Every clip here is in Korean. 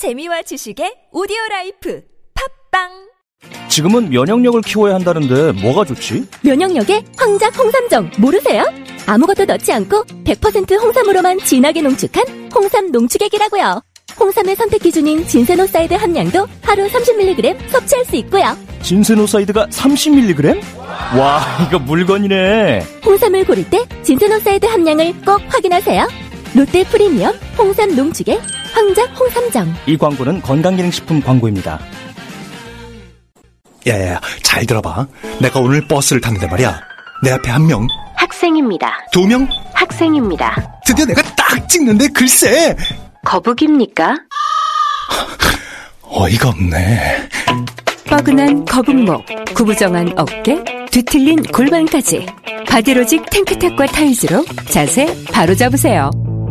재미와 지식의 오디오 라이프 팟빵 지금은 면역력을 키워야 한다는데 뭐가 좋지? 면역력에 황작 홍삼정 모르세요? 아무것도 넣지 않고 100% 홍삼으로만 진하게 농축한 홍삼 농축액이라고요. 홍삼의 선택 기준인 진세노사이드 함량도 하루 30mg 섭취할 수 있고요. 진세노사이드가 30mg? 와, 이거 물건이네. 홍삼을 고를 때 진세노사이드 함량을 꼭 확인하세요. 롯데 프리미엄 홍삼 농축액 황작 홍삼정. 이 광고는 건강기능식품 광고입니다. 야야야, 잘 들어봐. 내가 오늘 버스를 탔는데 말이야. 내 앞에 한 명, 학생입니다. 두 명, 학생입니다. 드디어 내가 딱 찍는데 글쎄. 거북입니까? 어이가 없네. 뻐근한 거북목, 구부정한 어깨, 뒤틀린 골반까지 바디로직 탱크탑과 타이즈로 자세 바로 잡으세요.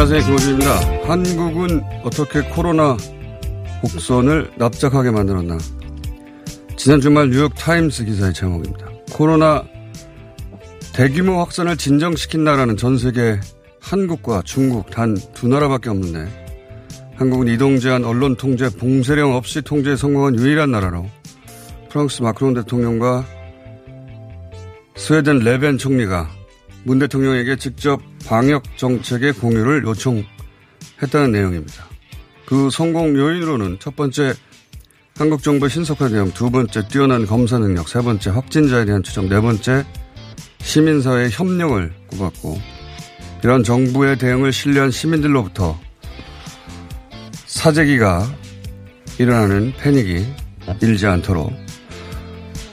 안녕하세요. 김호준입니다. 한국은 어떻게 코로나 곡선을 납작하게 만들었나. 지난 주말 뉴욕타임스 기사의 제목입니다. 코로나 대규모 확산을 진정시킨 나라는 전 세계 한국과 중국 단 두 나라밖에 없는데 한국은 이동 제한, 언론 통제, 봉쇄령 없이 통제에 성공한 유일한 나라로 프랑스 마크롱 대통령과 스웨덴 레벤 총리가 문 대통령에게 직접 방역 정책의 공유를 요청했다는 내용입니다. 그 성공 요인으로는 첫 번째 한국 정부의 신속한 대응, 두 번째 뛰어난 검사 능력, 세 번째 확진자에 대한 추적, 네 번째 시민사회의 협력을 꼽았고 이런 정부의 대응을 신뢰한 시민들로부터 사재기가 일어나는 패닉이 일지 않도록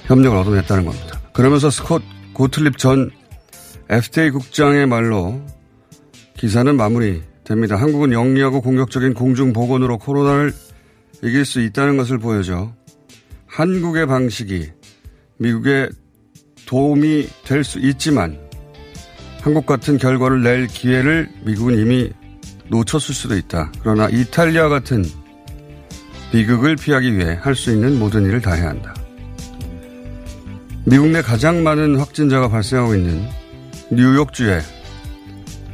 협력을 얻어냈다는 겁니다. 그러면서 스콧 고틀립 전 FTA 국장의 말로 기사는 마무리됩니다. 한국은 영리하고 공격적인 공중보건으로 코로나를 이길 수 있다는 것을 보여줘 한국의 방식이 미국에 도움이 될 수 있지만 한국 같은 결과를 낼 기회를 미국은 이미 놓쳤을 수도 있다. 그러나 이탈리아 같은 비극을 피하기 위해 할 수 있는 모든 일을 다해야 한다. 미국 내 가장 많은 확진자가 발생하고 있는 뉴욕주의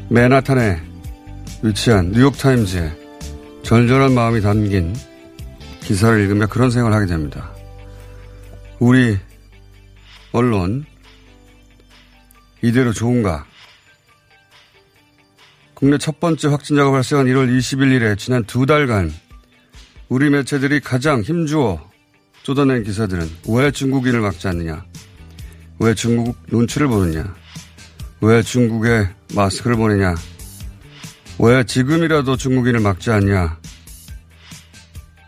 맨하탄에 위치한 뉴욕타임즈에 절절한 마음이 담긴 기사를 읽으며 그런 생각을 하게 됩니다. 우리 언론 이대로 좋은가? 국내 첫 번째 확진자가 발생한 1월 21일에 지난 두 달간 우리 매체들이 가장 힘주어 쏟아낸 기사들은 왜 중국인을 막지 않느냐? 왜 중국 눈치를 보느냐? 왜 중국에 마스크를 보내냐? 왜 지금이라도 중국인을 막지 않냐?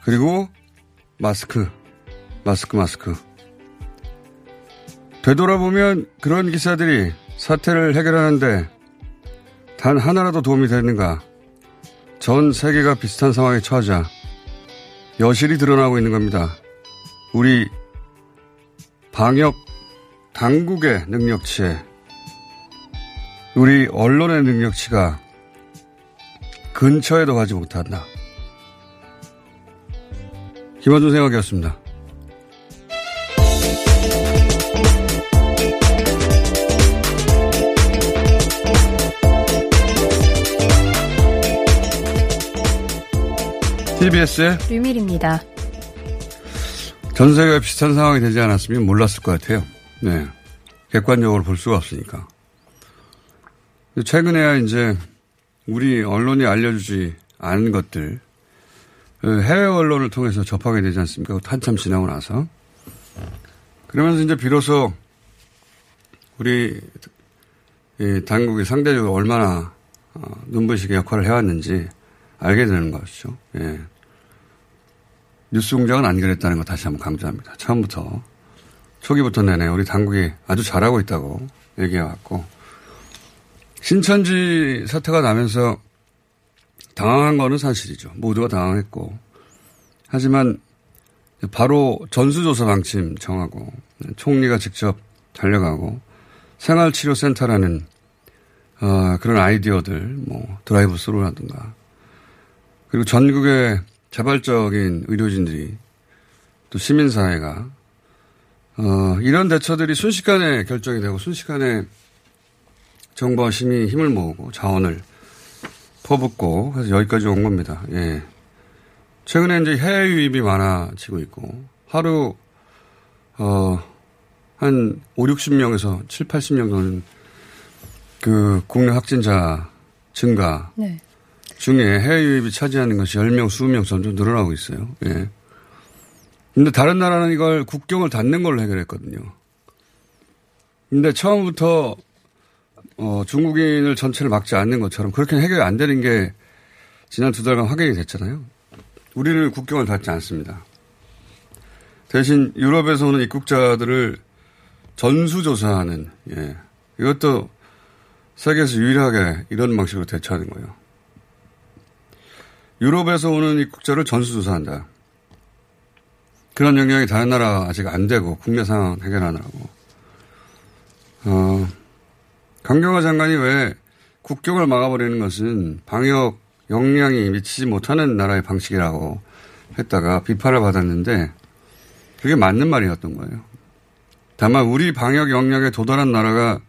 그리고 마스크, 마스크, 마스크. 되돌아보면 그런 기사들이 사태를 해결하는데 단 하나라도 도움이 되는가? 전 세계가 비슷한 상황에 처하자 여실히 드러나고 있는 겁니다. 우리 방역 당국의 능력치에 우리 언론의 능력치가 근처에도 가지 못한다. 김원준 생각이었습니다. TBS의 류밀입니다. 전 세계가 비슷한 상황이 되지 않았으면 몰랐을 것 같아요. 네. 객관적으로 볼 수가 없으니까. 최근에야 이제 우리 언론이 알려주지 않은 것들, 그 해외 언론을 통해서 접하게 되지 않습니까? 한참 지나고 나서. 그러면서 이제 비로소 우리 이 당국이 상대적으로 얼마나 어, 눈부시게 역할을 해왔는지 알게 되는 것이죠. 예. 뉴스 공장은 안 그랬다는 거 다시 한번 강조합니다. 처음부터 초기부터 내내 우리 당국이 아주 잘하고 있다고 얘기해왔고 신천지 사태가 나면서 당황한 거는 사실이죠. 모두가 당황했고 하지만 바로 전수조사 방침 정하고 총리가 직접 달려가고 생활치료센터라는 어, 그런 아이디어들 뭐 드라이브 스루라든가 그리고 전국의 자발적인 의료진들이 또 시민사회가 어, 이런 대처들이 순식간에 결정이 되고 순식간에 정부와 시민이 힘을 모으고 자원을 퍼붓고 그래서 여기까지 온 겁니다. 예. 최근에 이제 해외 유입이 많아지고 있고 하루 어, 한 5, 60명에서 7, 80명 되는 그 국내 확진자 증가 네. 중에 해외 유입이 차지하는 것이 10명, 20명 점점 늘어나고 있어요. 예. 근데 다른 나라는 이걸 국경을 닫는 걸로 해결했거든요. 근데 처음부터 어, 중국인을 전체를 막지 않는 것처럼 그렇게 해결이 안 되는 게 지난 두 달간 확인이 됐잖아요. 우리는 국경을 닫지 않습니다. 대신 유럽에서 오는 입국자들을 전수조사하는, 예. 이것도 세계에서 유일하게 이런 방식으로 대처하는 거예요. 유럽에서 오는 입국자를 전수조사한다. 그런 영역이 다른 나라 아직 안 되고 국내 상황 해결하느라고. 어, 강경화 장관이 왜 국경을 막아버리는 것은 방역 역량이 미치지 못하는 나라의 방식이라고 했다가 비판을 받았는데 그게 맞는 말이었던 거예요. 다만 우리 방역 역량에 도달한 나라가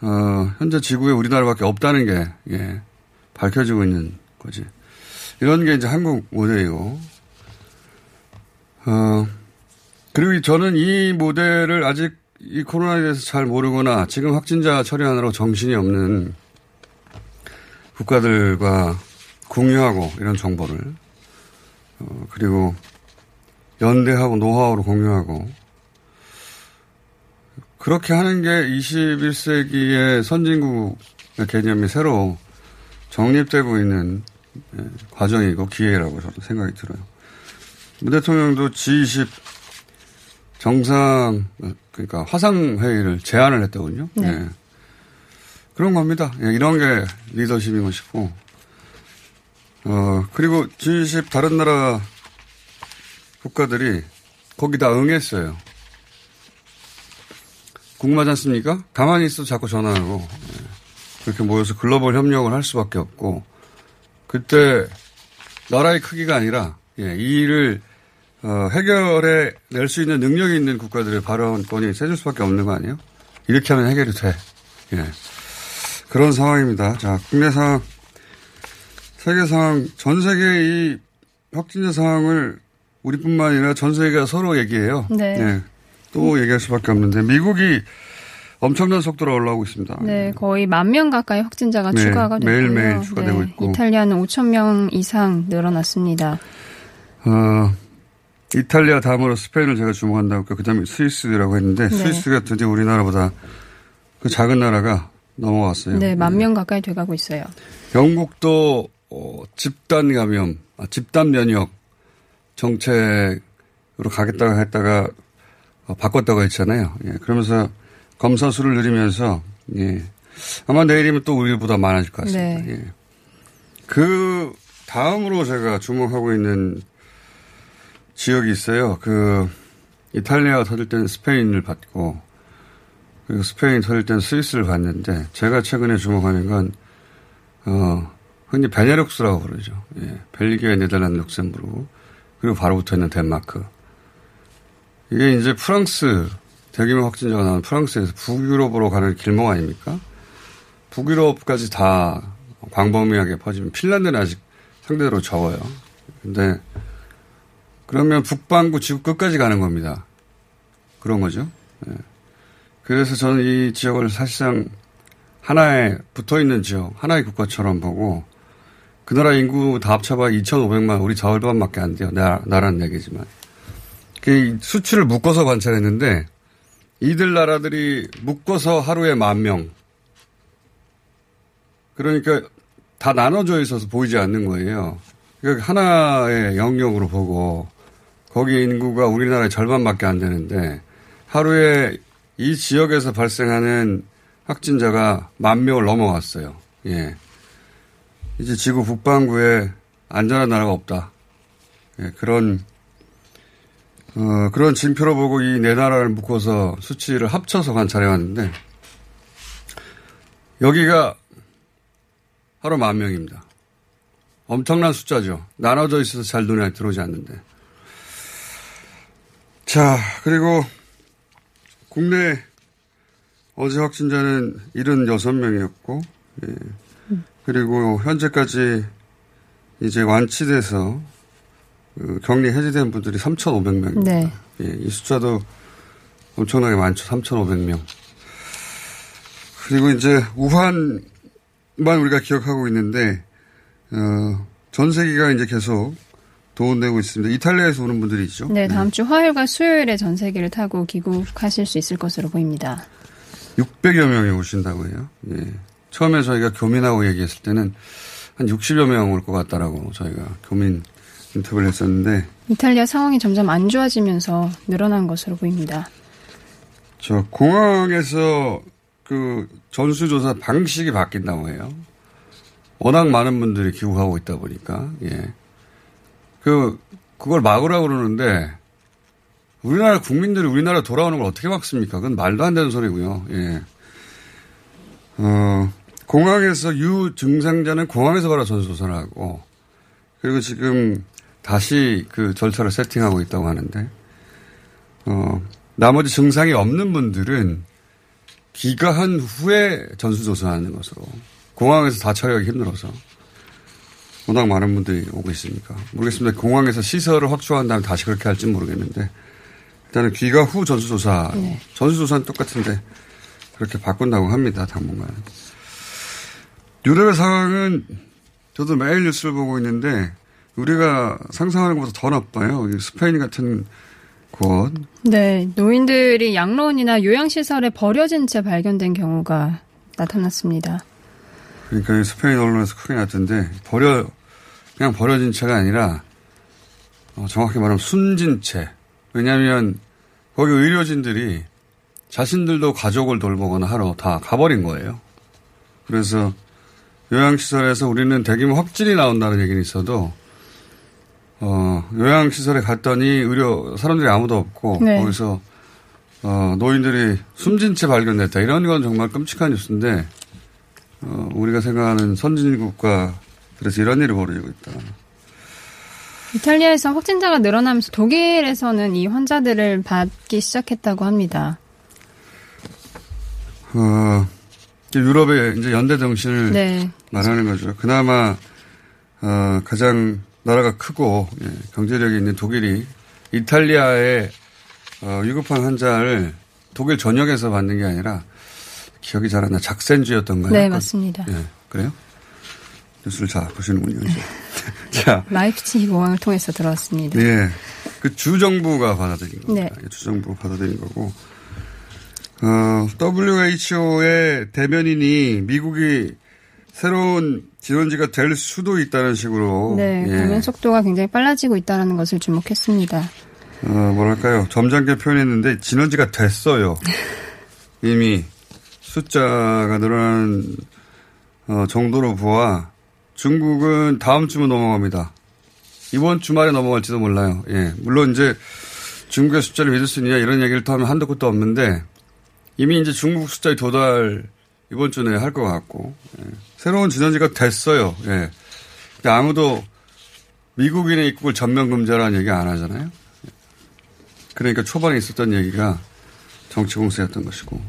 어, 현재 지구에 우리나라밖에 없다는 게 예, 밝혀지고 있는 거지. 이런 게 이제 한국 모델이고 어, 그리고 저는 이 모델을 아직 이 코로나에 대해서 잘 모르거나 지금 확진자 처리하느라고 정신이 없는 국가들과 공유하고 이런 정보를 어, 그리고 연대하고 노하우를 공유하고 그렇게 하는 게 21세기의 선진국의 개념이 새로 정립되고 있는 예, 과정이고 기회라고 저는 생각이 들어요. 문 대통령도 G20 정상 그러니까 화상 회의를 제안을 했더군요. 네. 예. 그런 겁니다. 예, 이런 게 리더십이고 싶고 어 그리고 G20 다른 나라 국가들이 거기다 응했어요. 궁금하지 않습니까? 가만히 있어도 자꾸 전화하고 예. 그렇게 모여서 글로벌 협력을 할 수밖에 없고 그때 나라의 크기가 아니라 예, 이 일을 어, 해결해 낼 수 있는 능력이 있는 국가들의 발언권이 세질 수밖에 없는 거 아니에요? 이렇게 하면 해결이 돼. 예. 그런 상황입니다. 자, 국내 상황, 세계 상황, 전 세계 이 확진자 상황을 우리뿐만 아니라 전 세계가 서로 얘기해요. 네. 예. 또 얘기할 수밖에 없는데 미국이 엄청난 속도로 올라오고 있습니다. 네, 거의 만 명 가까이 확진자가 네, 추가가 됐고요. 매일매일 추가되고 있고. 이탈리아는 5천 명 이상 늘어났습니다. 어, 이탈리아 다음으로 스페인을 제가 주목한다고 그 다음에 스위스라고 했는데 네. 스위스가 드디어 우리나라보다 그 작은 나라가 넘어왔어요. 네, 만 명 가까이 돼가고 있어요. 영국도 어, 집단 감염, 아, 집단 면역 정책으로 가겠다고 했다가 어, 바꿨다고 했잖아요. 예, 그러면서 검사 수를 늘리면서 예, 아마 내일이면 또 우리보다 많아질 것 같습니다. 네. 예. 그 다음으로 제가 주목하고 있는 지역이 있어요. 그 이탈리아가 터질 때는 스페인을 봤고 그리고 스페인 터질 때는 스위스를 봤는데 제가 최근에 주목하는 건 어, 흔히 베네룩스라고 부르죠. 예. 벨기에, 네덜란드, 룩셈부르크 그리고 바로 붙어 있는 덴마크. 이게 이제 프랑스 대규모 확진자가 나온 프랑스에서 북유럽으로 가는 길목 아닙니까? 북유럽까지 다 광범위하게 퍼지면 핀란드는 아직 상대적으로 적어요. 근데 그러면 북반구 지구 끝까지 가는 겁니다. 그런 거죠. 예. 그래서 저는 이 지역을 사실상 하나에 붙어 있는 지역, 하나의 국가처럼 보고 그 나라 인구 다 합쳐봐 2,500만, 우리 절반밖에 안 돼요. 나, 나라는 얘기지만. 그 수치를 묶어서 관찰했는데, 이들 나라들이 묶어서 하루에 만 명. 그러니까 다 나눠져 있어서 보이지 않는 거예요. 그러니까 하나의 영역으로 보고, 거기 인구가 우리나라의 절반밖에 안 되는데, 하루에 이 지역에서 발생하는 확진자가 만 명을 넘어갔어요. 예. 이제 지구 북반구에 안전한 나라가 없다. 예, 그런 어, 그런 징표로 보고 이 네 나라를 묶어서 수치를 합쳐서 관찰해 왔는데 여기가 하루 만 명입니다. 엄청난 숫자죠. 나눠져 있어서 잘 눈에 들어오지 않는데. 자, 그리고 국내 어제 확진자는 76명이었고, 예. 그리고 현재까지 이제 완치돼서 그 격리 해제된 분들이 3,500명입니다. 네. 예, 이 숫자도 엄청나게 많죠. 3,500명. 그리고 이제 우한만 우리가 기억하고 있는데 어, 전 세계가 이제 계속 도움되고 있습니다. 이탈리아에서 오는 분들이 있죠. 네, 다음 주 화요일과 수요일에 전세기를 타고 귀국하실 수 있을 것으로 보입니다. 600여 명이 오신다고 해요. 예. 처음에 저희가 교민하고 얘기했을 때는 한 60여 명 올 것 같다라고 저희가 교민 인터뷰를 했었는데 이탈리아 상황이 점점 안 좋아지면서 늘어난 것으로 보입니다. 저 공항에서 그 전수조사 방식이 바뀐다고 해요. 워낙 많은 분들이 귀국하고 있다 보니까 예. 그 그걸 막으라고 그러는데 우리나라 국민들이 우리나라 돌아오는 걸 어떻게 막습니까? 그건 말도 안 되는 소리고요. 예. 어, 공항에서 유 증상자는 공항에서 바로 전수조사를 하고 그리고 지금 다시 그 절차를 세팅하고 있다고 하는데 어, 나머지 증상이 없는 분들은 귀가한 후에 전수조사하는 것으로 공항에서 다 처리하기 힘들어서 워낙 많은 분들이 오고 있으니까 모르겠습니다. 공항에서 시설을 확충한 다음에 다시 그렇게 할지 모르겠는데 일단은 귀가 후 전수조사 네. 전수조사는 똑같은데 그렇게 바꾼다고 합니다. 당분간. 유럽의 상황은 저도 매일 뉴스를 보고 있는데 우리가 상상하는 것보다 더 나빠요. 스페인 같은 곳. 네, 노인들이 양로원이나 요양시설에 버려진 채 발견된 경우가 나타났습니다. 그러니까 스페인 언론에서 크게 났던데 버려 그냥 버려진 채가 아니라 어, 정확히 말하면 숨진 채. 왜냐하면 거기 의료진들이 자신들도 가족을 돌보거나 하러 다 가버린 거예요. 그래서 요양시설에서 우리는 대규모 확진이 나온다는 얘기는 있어도 어, 요양시설에 갔더니 의료 사람들이 아무도 없고 네. 거기서 어, 노인들이 숨진 채 발견됐다. 이런 건 정말 끔찍한 뉴스인데 어, 우리가 생각하는 선진국 국 가들에서 이런 일이 벌어지고 있다. 이탈리아에서 확진자가 늘어나면서 독일에서는 이 환자들을 받기 시작했다고 합니다. 어, 유럽의 이제 연대 정신을 네. 말하는 거죠. 그나마 어, 가장 나라가 크고 예, 경제력이 있는 독일이 이탈리아의 어, 위급한 환자를 독일 전역에서 받는 게 아니라 기억이 잘 안 나. 작센주였던가요? 네, 맞습니다. 예, 그래요? 뉴스를 잘 보시는군요. 자, 라이프치히 공항을 통해서 들어왔습니다. 예, 그 주정부가 받아들인 겁니다. 네. 예, 주정부가 받아들인 거고. 어, WHO의 대변인이 미국이 새로운 진원지가 될 수도 있다는 식으로 네, 예. 감염 속도가 굉장히 빨라지고 있다는 것을 주목했습니다. 어, 뭐랄까요. 점잖게 표현했는데 진원지가 됐어요. 이미 숫자가 늘어난 어, 정도로 보아 중국은 다음 주면 넘어갑니다. 이번 주말에 넘어갈지도 몰라요. 예. 물론 이제 중국의 숫자를 믿을 수 있느냐 이런 얘기를 또 하면 한도 끝도 없는데 이미 이제 중국 숫자에 도달 이번 주 내에 할 것 같고 예. 새로운 진원지가 됐어요. 예. 근데 아무도 미국인의 입국을 전면 금지하라는 얘기 안 하잖아요. 그러니까 초반에 있었던 얘기가 정치 공세였던 것이고.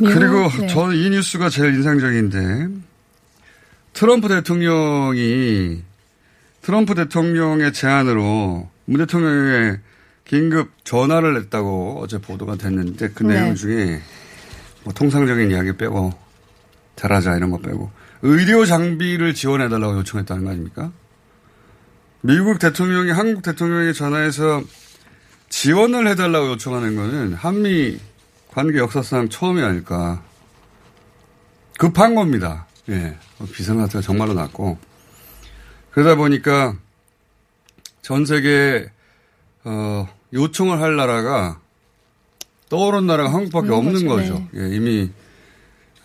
미국, 그리고 네. 저는 이 뉴스가 제일 인상적인데 트럼프 대통령이 트럼프 대통령의 제안으로 문 대통령에게 긴급 전화를 냈다고 어제 보도가 됐는데 그 네. 내용 중에 뭐 통상적인 이야기 빼고 잘하자 이런 거 빼고 의료 장비를 지원해달라고 요청했다는 거 아닙니까? 미국 대통령이 한국 대통령에 전화해서 지원을 해달라고 요청하는 거는 한미 관계 역사상 처음이 아닐까. 급한 겁니다. 예. 비상사태가 정말로 났고. 그러다 보니까 전 세계, 어, 요청을 할 나라가 떠오른 나라가 한국밖에 없는 거죠. 거죠. 네. 예, 이미,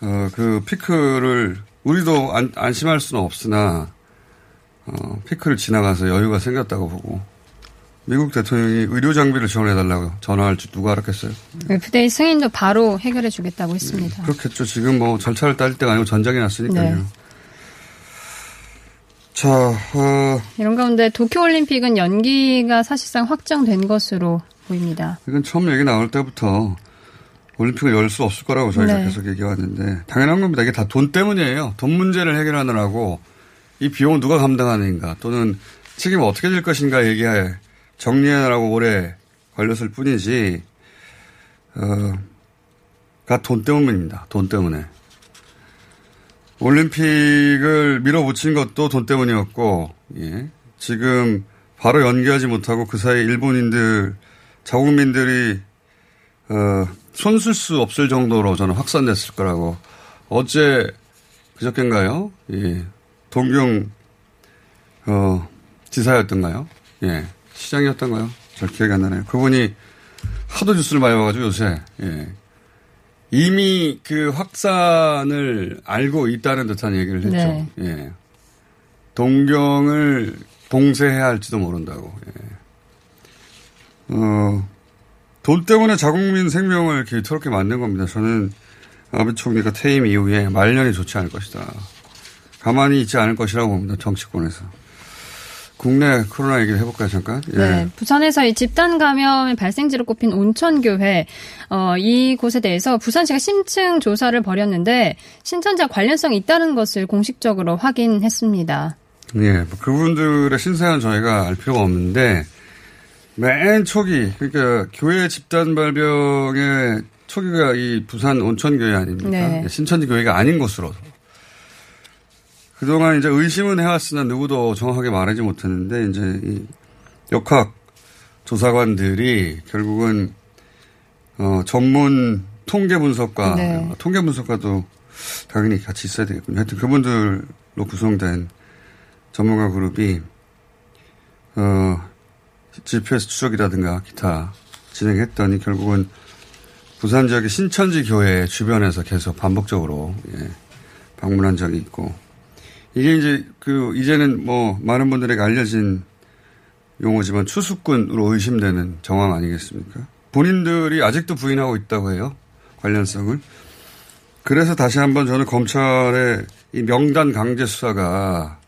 어, 그 피크를 우리도 안, 안심할 수는 없으나, 어, 피크를 지나가서 여유가 생겼다고 보고, 미국 대통령이 의료 장비를 지원해달라고 전화할 줄 누가 알았겠어요? FTA 승인도 바로 해결해 주겠다고 했습니다. 네, 그렇겠죠. 지금 뭐 절차를 따질 때가 아니고 전장이 났으니까요. 네. 자, 어. 이런 가운데 도쿄올림픽은 연기가 사실상 확정된 것으로 보입니다. 이건 처음 얘기 나올 때부터 올림픽을 열 수 없을 거라고 저희가 네. 계속 얘기해왔는데 당연한 겁니다. 이게 다 돈 때문이에요. 돈 문제를 해결하느라고 이 비용은 누가 감당하는가 또는 책임을 어떻게 질 것인가 얘기해 정리하느라고 오래 걸렸을 뿐이지, 어, 가돈 때문입니다. 돈 때문에. 올림픽을 밀어붙인 것도 돈 때문이었고, 예. 지금 바로 연기하지 못하고 그 사이 일본인들, 자국민들이, 어, 손쓸 수 없을 정도로 저는 확산됐을 거라고. 어제, 그저께인가요? 예. 동경, 어, 지사였던가요? 예. 시장이었던가요? 잘 기억이 안 나네요. 그분이 하도 뉴스를 많이 봐가지고 요새, 예. 이미 그 확산을 알고 있다는 듯한 얘기를 했죠. 네. 예. 동경을 봉쇄해야 할지도 모른다고. 예. 어, 돈 때문에 자국민 생명을 이렇게 더럽게 만든 겁니다. 저는 아베 총리가 퇴임 이후에 말년이 좋지 않을 것이다. 가만히 있지 않을 것이라고 봅니다. 정치권에서. 국내 코로나 얘기를 해볼까요, 잠깐? 예. 네. 부산에서 이 집단 감염의 발생지로 꼽힌 온천교회, 어, 이곳에 대해서 부산시가 심층 조사를 벌였는데, 신천지와 관련성이 있다는 것을 공식적으로 확인했습니다. 예, 뭐 그분들의 신세는 저희가 알 필요가 없는데, 맨 초기, 그러니까 교회 집단 발병의 초기가 이 부산 온천교회 아닙니까? 네. 신천지 교회가 아닌 것으로 그동안 이제 의심은 해왔으나 누구도 정확하게 말하지 못했는데 이제 이 역학 조사관들이 결국은 어 전문 통계 분석과 네. 어, 통계 분석과도 당연히 같이 있어야 되겠군요. 하여튼 그분들로 구성된 전문가 그룹이 어 GPS 추적이라든가 기타 진행했더니 결국은 부산 지역의 신천지 교회 주변에서 계속 반복적으로 예, 방문한 적이 있고 이게 이제 그 이제는 뭐 많은 분들에게 알려진 용어지만 추수꾼으로 의심되는 정황 아니겠습니까? 본인들이 아직도 부인하고 있다고 해요. 관련성을. 그래서 다시 한번 저는 검찰의 이 명단 강제 수사가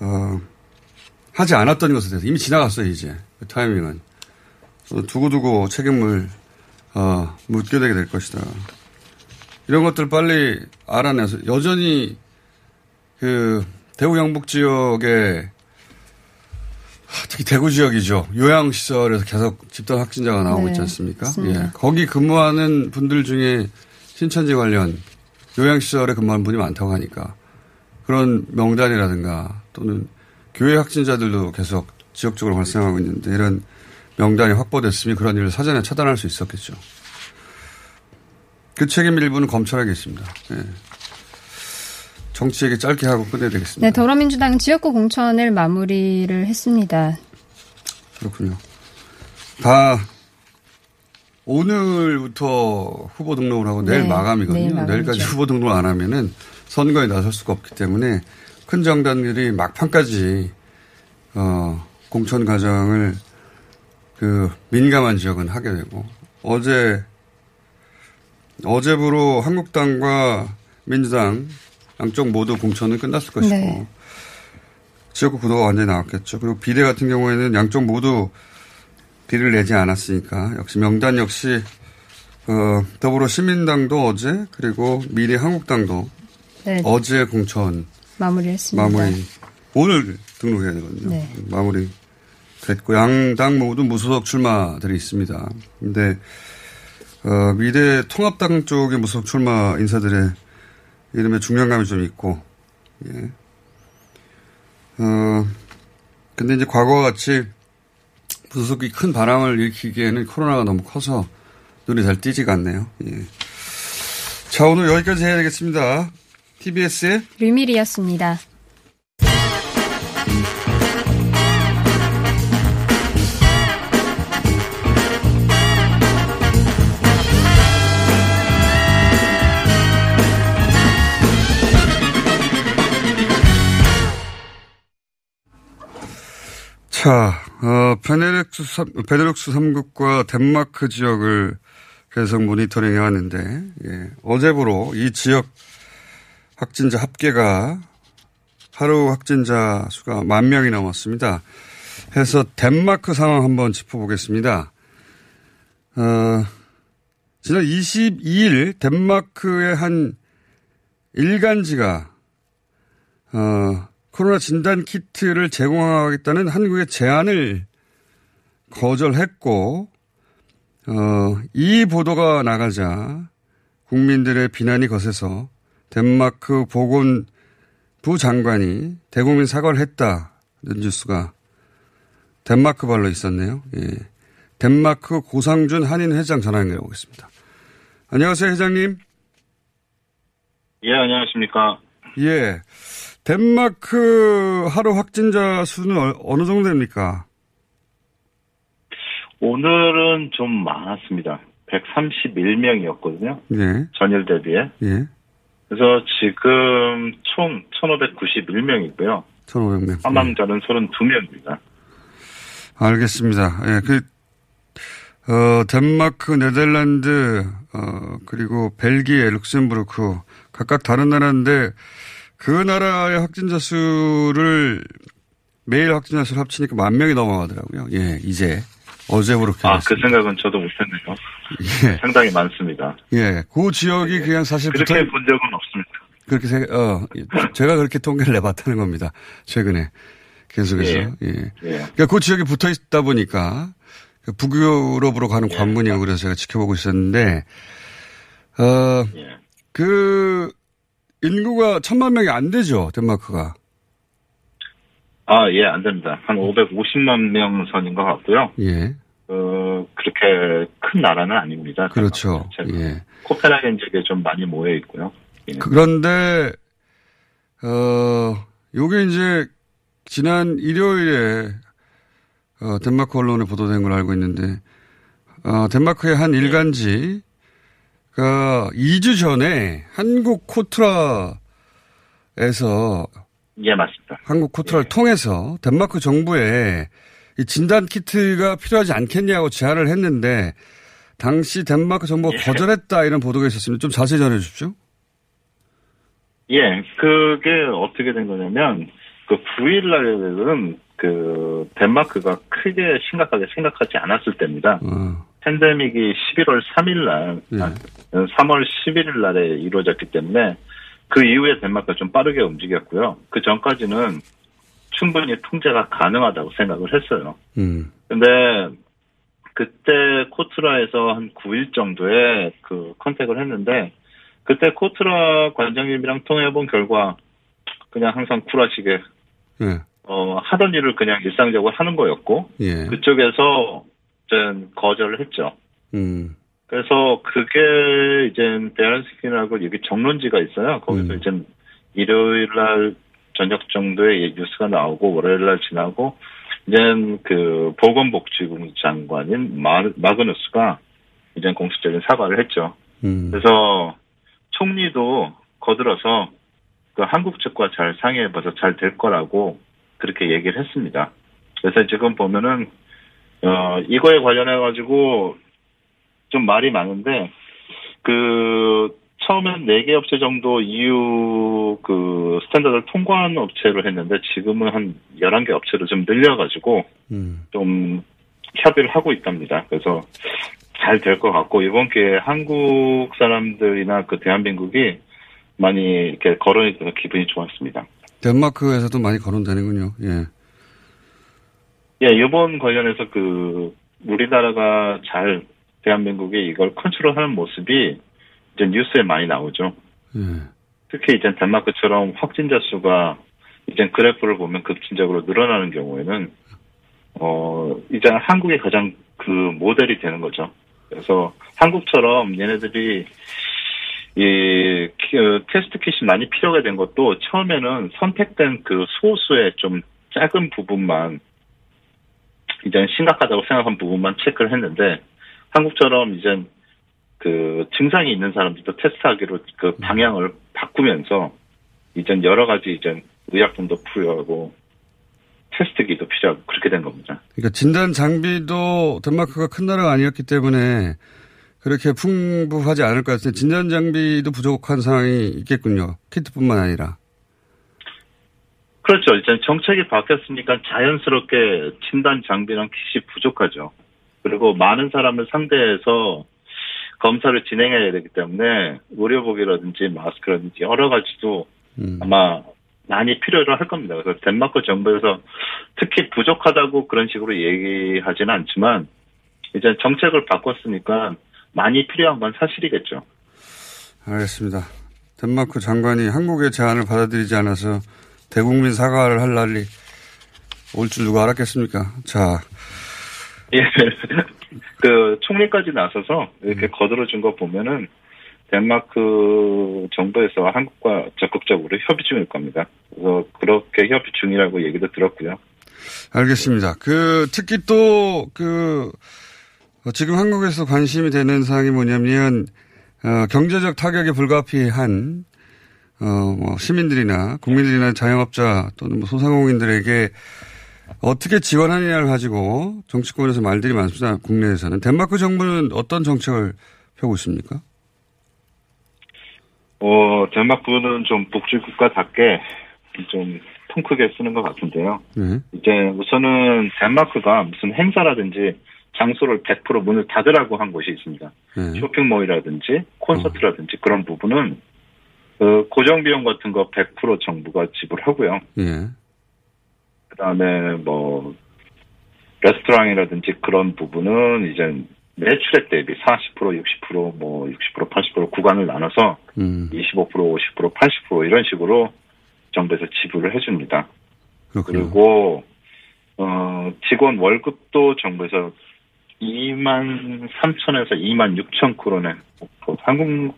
어, 하지 않았던 것에 대해서 이미 지나갔어요 이제 그 타이밍은 두고두고 책임을 어, 묻게 되게 될 것이다. 이런 것들 빨리 알아내서 여전히 그 대구 영북 지역에 특히 대구 지역이죠. 요양 시설에서 계속 집단 확진자가 나오고 네, 있지 않습니까? 맞습니다. 예. 거기 근무하는 분들 중에 신천지 관련 요양 시설에 근무하는 분이 많다고 하니까 그런 명단이라든가 또는 교회 확진자들도 계속 지역적으로 발생하고 있는데 이런 명단이 확보됐으면 그런 일을 사전에 차단할 수 있었겠죠. 그 책임 일부는 검찰에게 있습니다. 예. 정치 얘기 짧게 하고 끝내야 되겠습니다. 네, 더불어민주당은 지역구 공천을 마무리를 했습니다. 그렇군요. 다 오늘부터 후보 등록을 하고 내일 네, 마감이거든요. 내일 까지 후보 등록을 안 하면은 선거에 나설 수가 없기 때문에 큰 정당들이 막판까지 어, 공천 과정을 그 민감한 지역은 하게 되고 어제 어제부로 한국당과 민주당 양쪽 모두 공천은 끝났을 것이고 네. 지역구 구도가 완전히 나왔겠죠. 그리고 비례 같은 경우에는 양쪽 모두 비를 내지 않았으니까 역시 명단 역시 어, 더불어 시민당도 어제 그리고 미래 한국당도 네. 어제 공천 마무리했습니다. 마무리 오늘 등록해야 되거든요. 네. 마무리 됐고 양당 모두 무소속 출마들이 있습니다. 근데 어, 미래 통합당 쪽의 무소속 출마 인사들의 이름에 중량감이 좀 있고 예. 어, 근데 이제 과거와 같이 부수속이 큰 바람을 일으키기에는 코로나가 너무 커서 눈이 잘 띄지가 않네요. 예. 자, 오늘 여기까지 해야 되겠습니다. TBS의 류밀이었습니다. 자, 어, 베네룩스 3, 베네룩스 3국과 덴마크 지역을 계속 모니터링 해왔는데, 예, 어제부로 이 지역 확진자 합계가 하루 확진자 수가 만 명이 넘었습니다. 해서 덴마크 상황 한번 짚어보겠습니다. 어, 지난 22일 덴마크의 한 일간지가 어, 코로나 진단 키트를 제공하겠다는 한국의 제안을 거절했고, 어, 이 보도가 나가자 국민들의 비난이 거세서 덴마크 보건부 장관이 대국민 사과를 했다는 뉴스가 덴마크 발로 있었네요. 예. 덴마크 고상준 한인 회장 전화 연결해 보겠습니다. 안녕하세요, 회장님. 예, 안녕하십니까. 예. 덴마크 하루 확진자 수는 어느 정도 됩니까? 오늘은 좀 많았습니다. 131명이었거든요. 예. 전일 대비에. 예. 그래서 지금 총 1,591명이고요. 1,500명. 사망자는 32명입니다. 알겠습니다. 예, 그, 어, 덴마크, 네덜란드, 어, 그리고 벨기에, 룩셈부르크, 각각 다른 나라인데, 그 나라의 확진자 수를, 매일 확진자 수를 합치니까 만 명이 넘어가더라고요. 예, 이제. 어제부로. 아, 그 생각은 저도 못했네요. 예. 상당히 많습니다. 예, 그 지역이 그냥 사실. 그렇게 붙어- 본 적은 없습니다. 그렇게 생 어, 제가 그렇게 통계를 내봤다는 겁니다. 최근에. 계속해서. 예. 예. 예. 그러니까 그 지역이 붙어 있다 보니까 그 북유럽으로 가는 관문이고 그래서 제가 지켜보고 있었는데, 어, 예. 그 인구가 천만 명이 안 되죠, 덴마크가. 아, 예, 안 됩니다. 한 550만 명 선인 것 같고요. 예. 어, 그렇게 큰 나라는 아닙니다. 그렇죠. 예. 코펜하겐 지역에 좀 많이 모여 있고요. 예. 그런데, 어, 요게 이제 지난 일요일에 어, 덴마크 언론에 보도된 걸 알고 있는데, 어, 덴마크의 한 일간지 가 2주 전에 한국 코트라에서 예, 맞습니다. 한국 코트라를 통해서 덴마크 정부에 이 진단 키트가 필요하지 않겠냐고 제안을 했는데 당시 덴마크 정부가 예. 거절했다 이런 보도가 있었습니다. 좀 자세히 전해 주십시오. 예, 그게 어떻게 된 거냐면, 그 9일 날은 그, 덴마크가 크게 심각하게 생각하지 않았을 때입니다. 어, 팬데믹이 11월 3일날, 예. 아, 3월 11일 날에 이루어졌기 때문에, 그 이후에 덴마크가 좀 빠르게 움직였고요. 그 전까지는 충분히 통제가 가능하다고 생각을 했어요. 음, 근데, 그때 코트라에서 한 9일 정도에 그 컨택을 했는데, 그때 코트라 관장님이랑 통해본 결과, 그냥 항상 쿨하시게, 예, 어, 하던 일을 그냥 일상적으로 하는 거였고, 예, 그쪽에서 이제 거절을 했죠. 음, 그래서 그게 이제 베란스킨하고 여기 정론지가 있어요. 거기서 음. 이제 일요일 날 저녁 정도에 뉴스가 나오고 월요일 날 지나고 이제 그 보건복지부 장관인 마, 마그누스가 이제 공식적인 사과를 했죠. 음, 그래서 총리도 거들어서 그 한국 측과 잘 상의해봐서 잘 될 거라고 그렇게 얘기를 했습니다. 그래서 지금 보면은 어 이거에 관련해 가지고 좀 말이 많은데 그 처음엔 4개 업체 정도 EU 그 스탠다드를 통과한 업체로 했는데 지금은 한 11개 업체로 좀 늘려가지고 음, 좀 협의를 하고 있답니다. 그래서 잘 될 것 같고 이번 기회에 한국 사람들이나 그 대한민국이 많이 이렇게 거론이 돼서 기분이 좋았습니다. 덴마크에서도 많이 거론되는군요. 예, 예, 이번 관련해서 그 우리나라가 잘 대한민국이 이걸 컨트롤하는 모습이 이제 뉴스에 많이 나오죠. 예. 특히 이제 덴마크처럼 확진자 수가 이제 그래프를 보면 급진적으로 늘어나는 경우에는 어 이제 한국이 가장 그 모델이 되는 거죠. 그래서 한국처럼 얘네들이 이 키- 어, 테스트 킷이 많이 필요가 된 것도 처음에는 선택된 그 소수의 좀 작은 부분만 이제 심각하다고 생각한 부분만 체크를 했는데 한국처럼 이제 그 증상이 있는 사람들도 테스트하기로 그 방향을 바꾸면서 이제 여러 가지 이제 의약품도 필요하고 테스트기도 필요하고 그렇게 된 겁니다. 그러니까 진단 장비도 덴마크가 큰 나라가 아니었기 때문에 그렇게 풍부하지 않을 것 같은데 진단 장비도 부족한 상황이 있겠군요. 키트뿐만 아니라. 그렇죠. 이제 정책이 바뀌었으니까 자연스럽게 진단 장비랑 킷이 부족하죠. 그리고 많은 사람을 상대해서 검사를 진행해야 되기 때문에 의료복이라든지 마스크라든지 여러 가지도 음. 아마 많이 필요로 할 겁니다. 그래서 덴마크 정부에서 특히 부족하다고 그런 식으로 얘기하지는 않지만 이제 정책을 바꿨으니까 많이 필요한 건 사실이겠죠. 알겠습니다. 덴마크 장관이 한국의 제안을 받아들이지 않아서 대국민 사과를 할 날이 올 줄 누가 알았겠습니까? 자, 예. 그 총리까지 나서서 이렇게 음. 거들어준 거 보면은 덴마크 정부에서 한국과 적극적으로 협의 중일 겁니다. 그래서 그렇게 협의 중이라고 얘기도 들었고요. 알겠습니다. 그, 특히 또, 그, 어, 지금 한국에서 관심이 되는 사항이 뭐냐면, 어, 경제적 타격에 불가피한, 어, 뭐, 시민들이나 국민들이나 자영업자 또는 뭐 소상공인들에게 어떻게 지원하느냐를 가지고 정치권에서 말들이 많습니다. 국내에서는. 덴마크 정부는 어떤 정책을 펴고 있습니까? 어, 덴마크는 좀 복지 국가답게 좀 통 크게 쓰는 것 같은데요. 네. 이제 우선은 덴마크가 무슨 행사라든지 장소를 100% 문을 닫으라고 한 곳이 있습니다. 네. 쇼핑몰이라든지 콘서트라든지 그런 부분은 그 고정 비용 같은 거 100% 정부가 지불하고요. 예. 그다음에 뭐 레스토랑이라든지 그런 부분은 이제 매출액 대비 40% 60%뭐 60% 80% 구간을 나눠서 음, 25% 50% 80% 이런 식으로 정부에서 지불을 해줍니다. 그렇군요. 그리고 어 직원 월급도 정부에서 2만 3천에서 2만 6천 크로네. 뭐 한국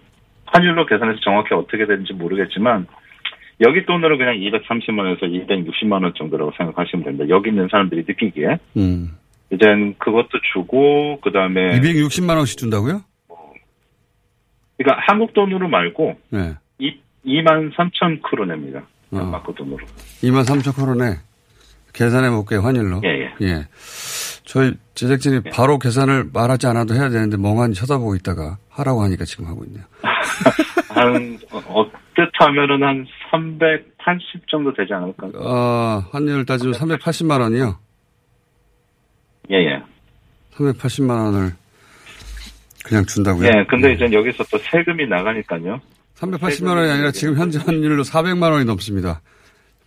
환율로 계산해서 정확히 어떻게 되는지 모르겠지만 여기 돈으로 그냥 230만 원에서 260만 원 정도라고 생각하시면 됩니다. 여기 있는 사람들이 느끼기에 음. 이젠 그것도 주고 그 다음에 260만 원씩 준다고요? 그러니까 한국 돈으로 말고 네. 2만 3천 크로네입니다. 어. 덴마크 돈으로. 2만 3천 크로네. 계산해 볼게요, 환율로. 예, 예. 저희 제작진이 바로 계산을 말하지 않아도 해야 되는데 멍하니 쳐다보고 있다가 하라고 하니까 지금 하고 있네요. 한 어, 어뜻 하면은 한 380 정도 되지 않을까? 어, 환율 따지면 380만 원이요. 예, 예. 380만 원을 그냥 준다고요? 예, 근데 네. 이제 여기서 또 세금이 나가니까요. 380만 원이 아니라 지금 현재 환율로 400만 원이 넘습니다.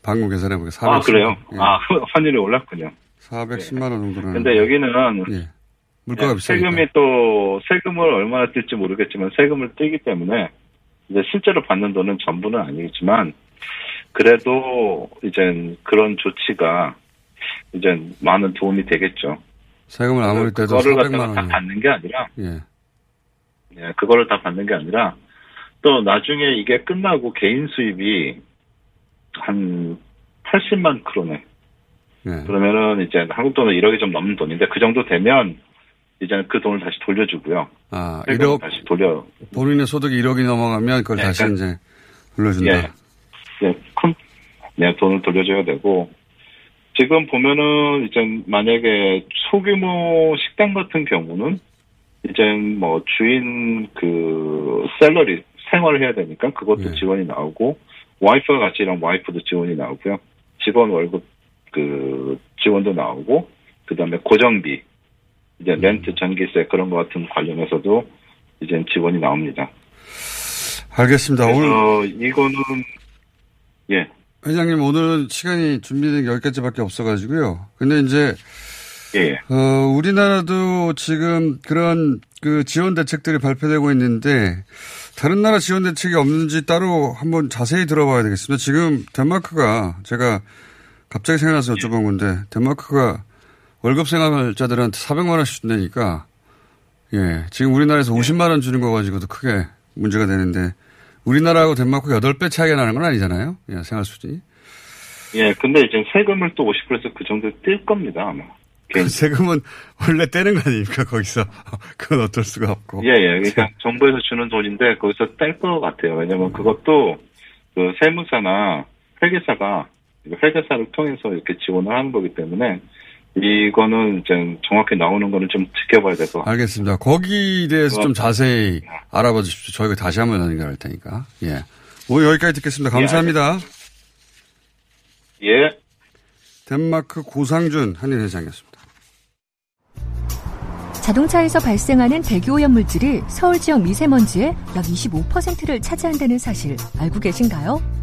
방금 계산해 보니까 400. 아, 그래요? 아, 환율이 올랐군요. 410만 원 정도는. 근데 여기는 예. 물가가 예, 비싸니까. 세금이 또 세금을 얼마나 뜰지 모르겠지만 세금을 떼기 때문에 이제 실제로 받는 돈은 전부는 아니지만 그래도 이제 그런 조치가 이제 많은 도움이 되겠죠. 세금을 아무리 떼도 그거를 400만 갖다가 다. 받는 게 아니라 예. 예, 그거를 다 받는 게 아니라 또 나중에 이게 끝나고 개인 수입이 한 80만 크로네. 예. 그러면은 이제 한국 돈은 1억이 좀 넘는 돈인데 그 정도 되면 이제는 그 돈을 다시 돌려주고요. 아, 세금을 1억, 다시 돌려. 본인의 소득이 1억이 넘어가면 그걸 네, 다시 그러니까- 이제 돌려준다. 예. 네, 큰, 네, 돈을 돌려줘야 되고, 지금 보면은, 이제 만약에 소규모 식당 같은 경우는, 이제 뭐 주인 그 셀러리, 생활을 해야 되니까 그것도 예. 지원이 나오고, 와이프가 같이 일하면 와이프도 지원이 나오고요. 직원 월급 그 지원도 나오고, 그 다음에 고정비, 이제 렌트, 전기세 그런 거 같은 관련해서도 이제 지원이 나옵니다. 알겠습니다. 오늘 이거는 예. 회장님 오늘은 시간이 준비된 게 여기까지밖에 없어가지고요. 근데 이제 예, 예. 어, 우리나라도 지금 그런 그 지원 대책들이 발표되고 있는데 다른 나라 지원 대책이 없는지 따로 한번 자세히 들어봐야 되겠습니다. 지금 덴마크가 제가 갑자기 생각나서 여쭤본 건데 덴마크가 월급 생활자들한테 400만 원씩 준다니까 예 지금 우리나라에서 50만 원 주는 거 가지고도 크게 문제가 되는데 우리나라하고 덴마크가 8배 차이가 나는 건 아니잖아요. 예, 생활 수준이. 예, 근데 이제 세금을 또 50%에서 그 정도 뛸 겁니다, 아마. 그 세금은 원래 떼는 거 아닙니까, 거기서. 그건 어쩔 수가 없고. 예, 예. 그러니까 정부에서 주는 돈인데 거기서 뗄 것 같아요. 왜냐면 그것도 그 세무사나 회계사가 회계사를 통해서 이렇게 지원을 하는 거기 때문에 이거는 이제 정확히 나오는 거는 좀 지켜봐야 돼서. 알겠습니다. 거기에 대해서 좀 자세히 알아봐 주십시오. 저희가 다시 한번 연결할 테니까. 예. 오늘 여기까지 듣겠습니다. 감사합니다. 예. 덴마크 고상준 한인회장이었습니다. 자동차에서 발생하는 대기오염 물질이 서울 지역 미세먼지의 약 25%를 차지한다는 사실 알고 계신가요?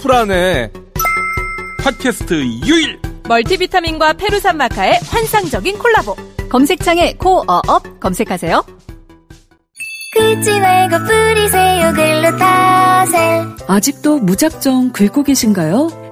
불안해. 팟캐스트 유일! 멀티비타민과 페루산 마카의 환상적인 콜라보. 검색창에 코어업 검색하세요. 긁지 말고 뿌리세요 글루타셀 아직도 무작정 긁고 계신가요?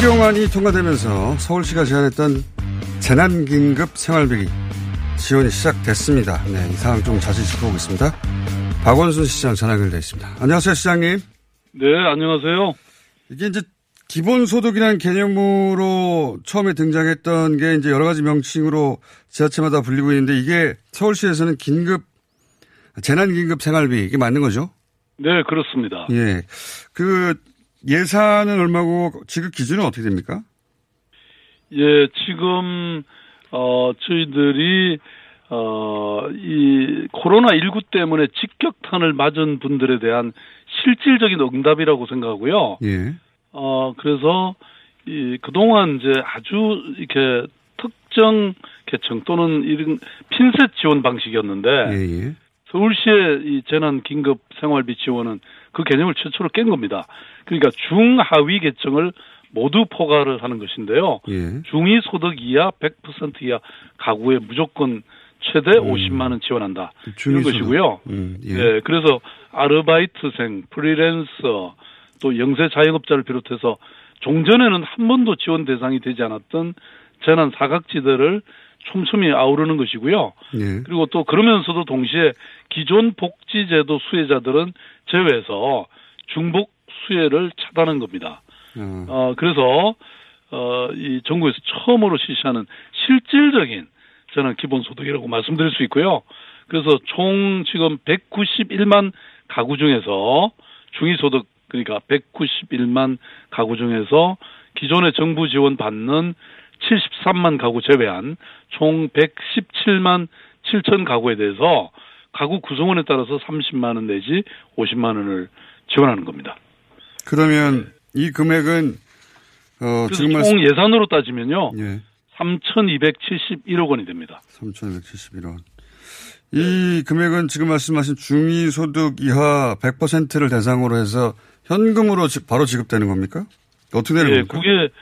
추경안이 통과되면서 서울시가 제안했던 재난긴급 생활비 지원이 시작됐습니다. 네, 이 상황 좀 자세히 짚어보겠습니다. 박원순 시장 전화 연결되어 있습니다. 안녕하세요, 시장님. 네, 안녕하세요. 이게 이제 기본소득이라는 개념으로 처음에 등장했던 게 이제 여러 가지 명칭으로 지자체마다 불리고 있는데 이게 서울시에서는 긴급, 재난 긴급 생활비, 이게 맞는 거죠? 네, 그렇습니다. 예. 그 예산은 얼마고 지급 기준은 어떻게 됩니까? 예, 지금 어, 저희들이, 어, 이, 코로나 19 때문에 직격탄을 맞은 분들에 대한 실질적인 응답이라고 생각하고요. 예. 어, 그래서, 이, 그동안 이제 아주 이렇게 특정 계층 또는 이런 핀셋 지원 방식이었는데, 예, 예. 서울시의 이 재난 긴급 생활비 지원은 그 개념을 최초로 깬 겁니다. 그러니까 중하위 계층을 모두 포괄을 하는 것인데요. 예. 중위 소득 이하 100% 이하 가구에 무조건 최대 음. 50만 원 지원한다. 이런 것이고요. 음, 예. 예. 그래서 아르바이트생, 프리랜서, 또 영세 자영업자를 비롯해서 종전에는 한 번도 지원 대상이 되지 않았던 재난 사각지대를 촘촘히 아우르는 것이고요. 예. 그리고 또 그러면서도 동시에 기존 복지제도 수혜자들은 제외해서 중복 수혜를 차단한 겁니다. 음. 어, 그래서, 어, 이 정부에서 처음으로 실시하는 실질적인 저는 기본소득이라고 말씀드릴 수 있고요. 그래서 총 지금 191만 가구 중에서 중위소득 그러니까 191만 가구 중에서 기존의 정부 지원 받는 73만 가구 제외한 총 117만 7천 가구에 대해서 가구 구성원에 따라서 30만 원 내지 50만 원을 지원하는 겁니다. 그러면 이 금액은 어, 지금 총 예산으로 따지면요. 예. 3,271억 원이 됩니다. 3,271원. 이 금액은 지금 말씀하신 중위소득 이하 100%를 대상으로 해서 현금으로 지- 바로 지급되는 겁니까? 어떻게 되는 예, 겁니까? 그게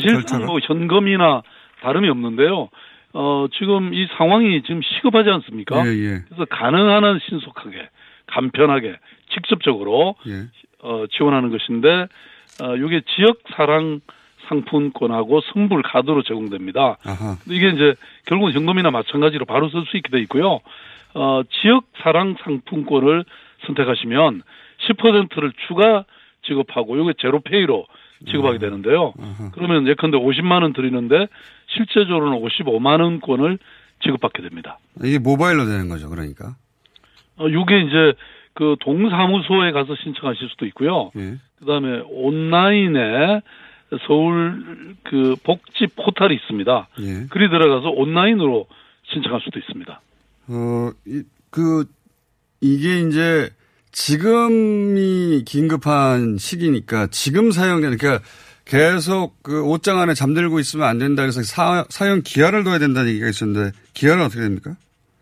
사실상? 뭐 현금이나 다름이 없는데요. 어, 지금 이 상황이 지금 시급하지 않습니까? 예, 예. 그래서 가능한 한 신속하게, 간편하게, 직접적으로 예. 어, 지원하는 것인데 어, 이게 지역 사랑 상품권하고 선불 카드로 제공됩니다. 아하. 이게 이제 결국은 현금이나 마찬가지로 바로 쓸 수 있게 돼 있고요. 어, 지역 사랑 상품권을 선택하시면 10%를 추가 지급하고 이게 제로페이로 지급하게 되는데요. 그러면 예컨대 50만 원 드리는데 실제적으로는 55만 원권을 지급받게 됩니다. 이게 모바일로 되는 거죠, 그러니까. 어, 이게 이제 그 동사무소에 가서 신청하실 수도 있고요. 예. 그다음에 온라인에 서울 그 복지 포털이 있습니다. 예. 글이 들어가서 온라인으로 신청할 수도 있습니다. 어, 이, 그, 이게 이제 지금이 긴급한 시기니까 지금 사용되는, 그러니까 계속 그 옷장 안에 잠들고 있으면 안 된다 그래서 사, 사용 기한을 둬야 된다는 얘기가 있었는데 기한은 어떻게 됩니까?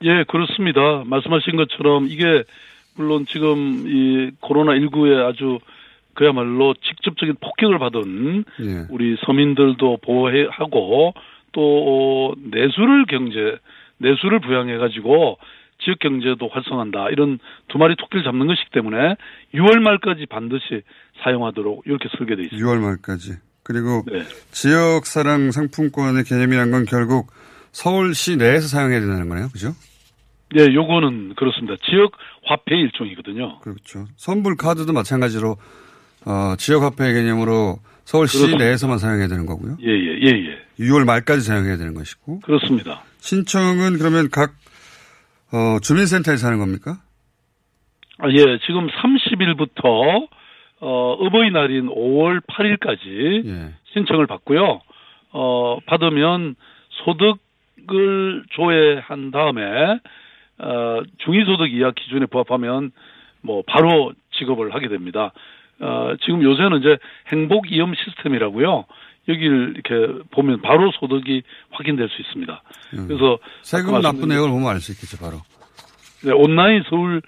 예, 그렇습니다. 말씀하신 것처럼 이게 물론 지금 이 코로나 19에 아주 그야말로 직접적인 폭격을 받은 예. 우리 서민들도 보호하고 또 내수를 경제, 내수를 부양해 가지고 지역 경제도 활성화한다. 이런 두 마리 토끼를 잡는 것이기 때문에 6월 말까지 반드시 사용하도록 이렇게 설계돼 있습니다. 6월 말까지. 그리고 네. 지역 사랑 상품권의 개념이란 건 결국 서울시 내에서 사용해야 된다는 거네요. 그죠? 예, 요거는 그렇습니다. 지역 화폐 일종이거든요. 그렇죠. 선불 카드도 마찬가지로 어, 지역 화폐 개념으로 서울시 그렇습니다. 내에서만 사용해야 되는 거고요. 예, 예, 예, 예. 6월 말까지 사용해야 되는 것이고. 그렇습니다. 신청은 그러면 각 어, 주민센터에서 하는 겁니까? 아, 예, 지금 30일부터 어, 어버이날인 5월 8일까지 예. 신청을 받고요. 어, 받으면 소득을 조회한 다음에 어, 중위소득 이하 기준에 부합하면 뭐 바로 지급을 하게 됩니다. 어, 지금 요새는 이제 행복 이험 시스템이라고요. 여기를 이렇게 보면 바로 소득이 확인될 수 있습니다. 그래서 세금 납부 내역을 보면 알 수 있겠죠, 바로. 네, 온라인 서울시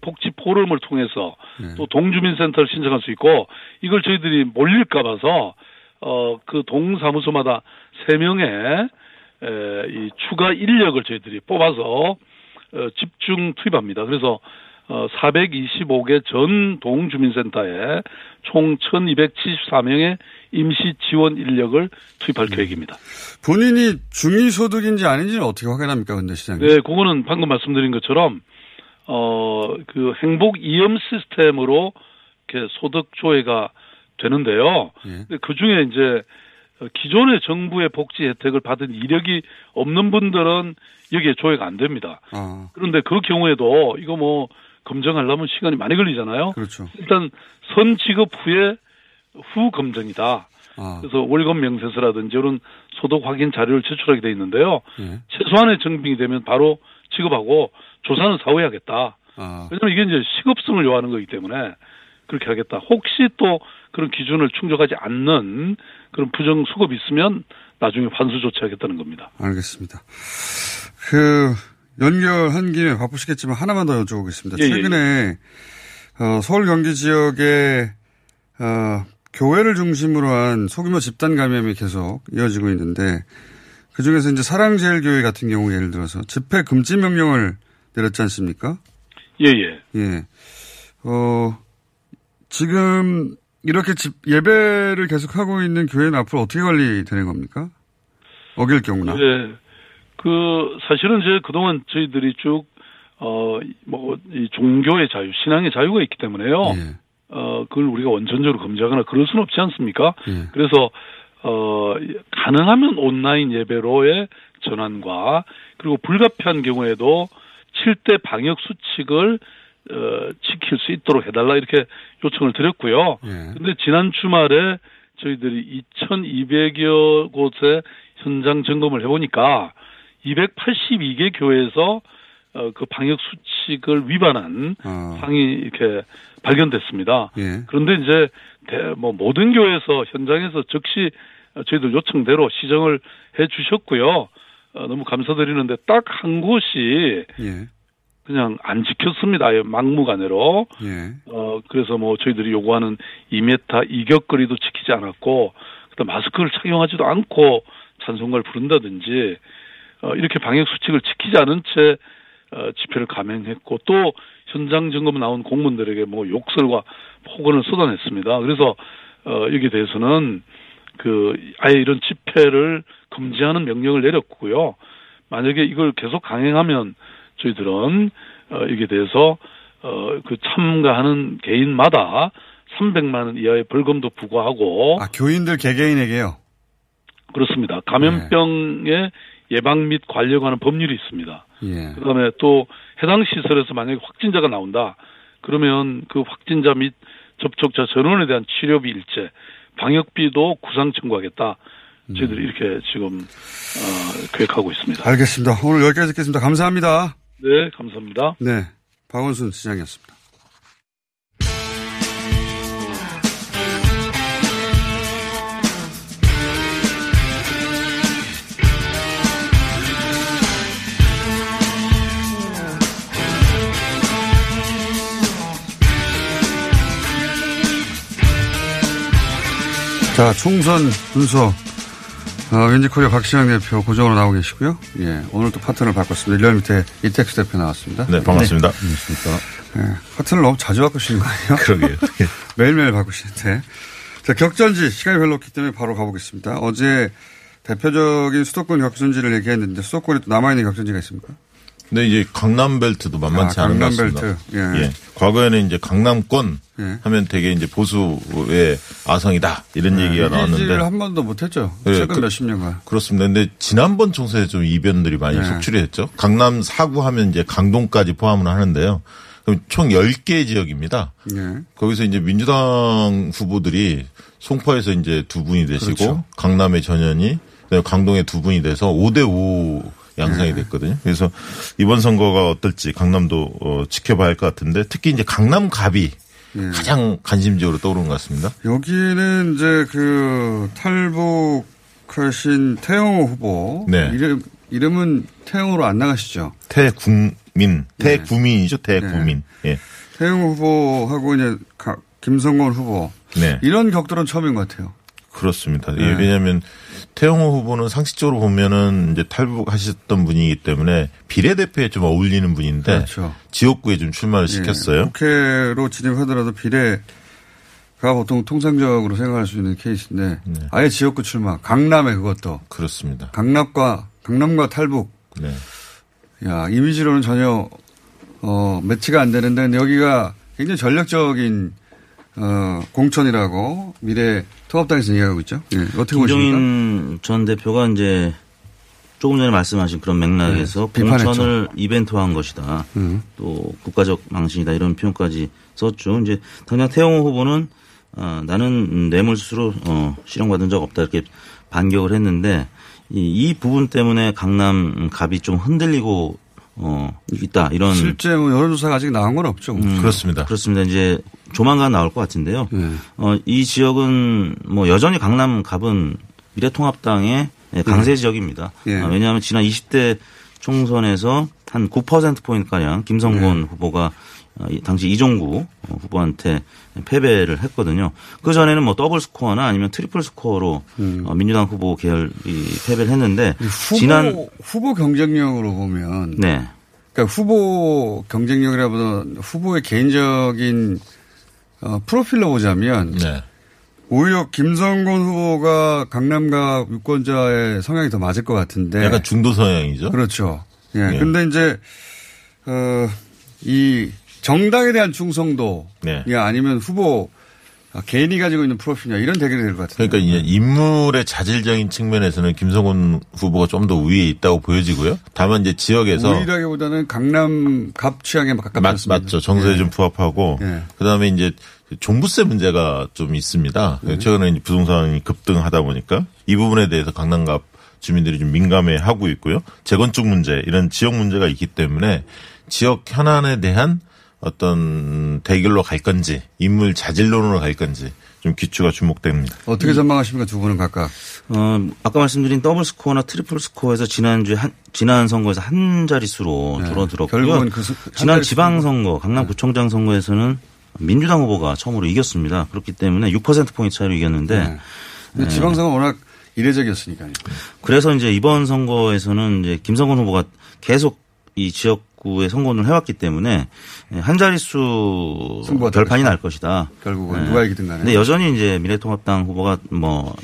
복지 포럼을 통해서 네. 또 동주민센터를 신청할 수 있고 이걸 저희들이 몰릴까 봐서 어 그 동사무소마다 세 명의 에, 이 추가 인력을 저희들이 뽑아서 어, 집중 투입합니다. 그래서 어 425개 전 동주민센터에 총 1,274명의 임시 지원 인력을 투입할 계획입니다. 본인이 중위소득인지 아닌지는 어떻게 확인합니까, 근데 시장님? 네, 그거는 방금 말씀드린 것처럼 어 그 행복 이험 시스템으로 이렇게 소득 조회가 되는데요. 근데 그 중에 이제 기존의 정부의 복지 혜택을 받은 이력이 없는 분들은 여기에 조회가 안 됩니다. 아, 그런데 그 경우에도 이거 뭐 검증하려면 시간이 많이 걸리잖아요. 그렇죠. 일단 선 지급 후에 후 검증이다. 아, 그래서 월급 명세서라든지 이런 소득 확인 자료를 제출하게 돼 있는데요. 예. 최소한의 정빙이 되면 바로 지급하고 조사는 사후에 하겠다. 아, 왜냐하면 이게 이제 시급성을 요하는 거기 때문에 그렇게 하겠다. 혹시 또 그런 기준을 충족하지 않는 그런 부정 수급이 있으면 나중에 환수 조치하겠다는 겁니다. 알겠습니다. 그, 연결한 김에 바쁘시겠지만 하나만 더 여쭤보겠습니다. 예, 예, 최근에, 어, 서울 경기 지역에, 어, 교회를 중심으로 한 소규모 집단 감염이 계속 이어지고 있는데, 그 중에서 이제 사랑제일교회 같은 경우 예를 들어서 집회 금지 명령을 내렸지 않습니까? 예, 예. 예. 어, 지금 이렇게 집, 예배를 계속하고 있는 교회는 앞으로 어떻게 관리되는 겁니까? 어길 경우나. 예. 그 사실은 이제 그동안 저희들이 쭉 어 뭐 이 종교의 자유, 신앙의 자유가 있기 때문에요. 예. 어 그걸 우리가 원천적으로 금지하거나 그럴 수는 없지 않습니까? 예. 그래서 어 가능하면 온라인 예배로의 전환과 그리고 불가피한 경우에도 7대 방역 수칙을 어, 지킬 수 있도록 해달라 이렇게 요청을 드렸고요. 예. 근데 지난 주말에 저희들이 2,200여 곳에 현장 점검을 해보니까 282개 교회에서 어, 그 방역 수칙을 위반한 상이 이렇게 발견됐습니다. 예. 그런데 이제 대, 뭐 모든 교회에서 현장에서 즉시 저희들 요청대로 시정을 해 주셨고요. 어, 너무 감사드리는데 딱 한 곳이 예. 그냥 안 지켰습니다. 막무가내로. 예. 어, 그래서 뭐 저희들이 요구하는 2m 이격거리도 지키지 않았고, 그다음 마스크를 착용하지도 않고 찬송가를 부른다든지, 어, 이렇게 방역 수칙을 지키지 않은 채, 어, 집회를 감행했고, 또 현장 점검 나온 공무원들에게 뭐 욕설과 폭언을 쏟아냈습니다. 그래서, 어, 여기에 대해서는 그, 아예 이런 집회를 금지하는 명령을 내렸고요. 만약에 이걸 계속 강행하면 저희들은 어 여기에 대해서 어 그 참가하는 개인마다 300만 원 이하의 벌금도 부과하고 아, 교인들 개개인에게요. 그렇습니다. 감염병의 예방 및 관리하는 법률이 있습니다. 예. 그다음에 또 해당 시설에서 만약에 확진자가 나온다. 그러면 그 확진자 및 접촉자 전원에 대한 치료비 일체, 방역비도 구상 청구하겠다. 저희들이 이렇게 지금 어, 계획하고 있습니다. 알겠습니다. 오늘 여기까지 듣겠습니다. 감사합니다. 네, 감사합니다. 네. 박원순 시장이었습니다. 자, 총선 분석. 어, 왠지 코리아 박시영 대표 고정으로 나오고 계시고요. 예. 오늘 또 파트너를 바꿨습니다. 일렬 밑에 이택수 대표 나왔습니다. 네, 반갑습니다. 반갑습니다. 예. 파트너 너무 자주 바꾸시는 거 아니에요? 그러게요. 매일매일 바꾸시는데. 자, 격전지 시간이 별로 없기 때문에 바로 가보겠습니다. 어제 대표적인 수도권 격전지를 얘기했는데 수도권에 또 남아있는 격전지가 있습니까? 근데 이제 강남벨트도 만만치 아, 않은 것 강남벨트. 같습니다. 예. 과거에는 이제 강남권 예. 하면 되게 이제 보수의 아성이다 이런 얘기가 나왔는데 한 번도 못했죠. 네, 최근 그- 몇십 년간. 그렇습니다. 근데 지난번 총선에 좀 이변들이 많이 네. 속출이 했죠. 강남 사구 하면 이제 강동까지 포함을 하는데요. 그럼 총 10개 지역입니다. 예. 거기서 이제 민주당 후보들이 송파에서 이제 두 분이 되시고 그렇죠. 강남의 전현이 강동에 두 분이 돼서 5대 5 양상이 네. 됐거든요. 그래서 이번 선거가 어떨지 강남도 어, 지켜봐야 할 것 같은데 특히 이제 강남 갑이 예. 가장 관심적으로 떠오르는 것 같습니다. 여기는 이제 그 탈북하신 태영호 후보. 네. 이름, 이름은 태영호로 안 나가시죠? 태국민, 태구민이죠. 태구민. 예. 태영호 후보하고 이제 가- 김성곤 후보. 네. 이런 격돌은 처음인 것 같아요. 그렇습니다. 네. 예, 왜냐하면 태영호 후보는 상식적으로 보면은 이제 탈북하셨던 분이기 때문에 비례대표에 좀 어울리는 분인데 그렇죠. 지역구에 좀 출마를 예, 시켰어요. 국회로 진입하더라도 비례가 보통 통상적으로 생각할 수 있는 케이스인데 아예 지역구 출마, 강남에 그것도 그렇습니다. 강남과 강남과 탈북. 네. 야 이미지로는 전혀 어 매치가 안 되는데 근데 여기가 굉장히 전략적인 어 공천이라고 미래 통합당에서 얘기하고 있죠. 예, 어떻게 보십니까? 전 대표가 이제 조금 전에 말씀하신 그런 맥락에서 네. 공천을 이벤트화한 것이다. 음. 또 국가적 망신이다 이런 표현까지 썼죠. 이제 당장 태영호 후보는 어, 나는 뇌물수수로 어, 실형받은 적 없다 이렇게 반격을 했는데 이, 이 부분 때문에 강남 갑이 좀 흔들리고 어, 있다 이런 실제 뭐 여론조사가 아직 나온 건 없죠. 음, 그렇습니다. 그렇습니다. 이제 조만간 나올 것 같은데요. 어, 이 지역은 뭐 여전히 강남 갑은 미래통합당의 강세 지역입니다. 예. 아, 왜냐하면 지난 20대 총선에서 한 9%포인트 가량 김성곤 후보가 어, 이 당시 이종구 어, 후보한테 패배를 했거든요. 그 전에는 뭐 더블 스코어나 아니면 트리플 스코어로 어, 민주당 후보 계열이 패배를 했는데 후보, 지난 후보 경쟁력으로 보면 네. 그러니까 후보 경쟁력이라기보다 후보의 개인적인 어, 프로필로 보자면 네. 오히려 김성곤 후보가 강남갑 유권자의 성향이 더 맞을 것 같은데 약간 중도 성향이죠. 그렇죠. 예. 네. 근데 이제 어, 이 정당에 대한 충성도 네. 이 아니면 후보 아, 개인이 가지고 있는 프로필이냐 이런 대결이 될 것 같아요. 그러니까 이제 인물의 자질적인 측면에서는 김성훈 후보가 좀 더 위에 있다고 보여지고요. 다만 이제 지역에서 우리라기보다는 강남 갑 취향에 가깝습니다. 맞, 맞죠. 정서에 예. 좀 부합하고 예. 그다음에 이제 종부세 문제가 좀 있습니다. 네. 최근에 부동산이 급등하다 보니까 이 부분에 대해서 강남갑 주민들이 좀 민감해 하고 있고요. 재건축 문제 이런 지역 문제가 있기 때문에 지역 현안에 대한 어떤 대결로 갈 건지 인물 자질론으로 갈 건지 좀 귀추가 주목됩니다. 어떻게 전망하십니까 두 분은 각각? 어, 아까 말씀드린 더블 스코어나 트리플 스코어에서 지난주에 한, 지난 선거에서 한 자릿수로 줄어들었고요. 결국은 그 수- 한 지난. 지방선거, 강남구청장 선거에서는 민주당 후보가 처음으로 이겼습니다. 그렇기 때문에 6%포인트 차이로 이겼는데. 네. 예. 지방선거 워낙 이례적이었으니까요. 그래서 이제 이번 선거에서는 이제 김성근 후보가 계속 이 지역 구에 선거운을 해왔기 때문에 한 자릿수 승부가 결판이 될날 것이다. 결국은 네. 누가 이기든 간에. 근데 여전히 이제 미래통합당 후보가 뭐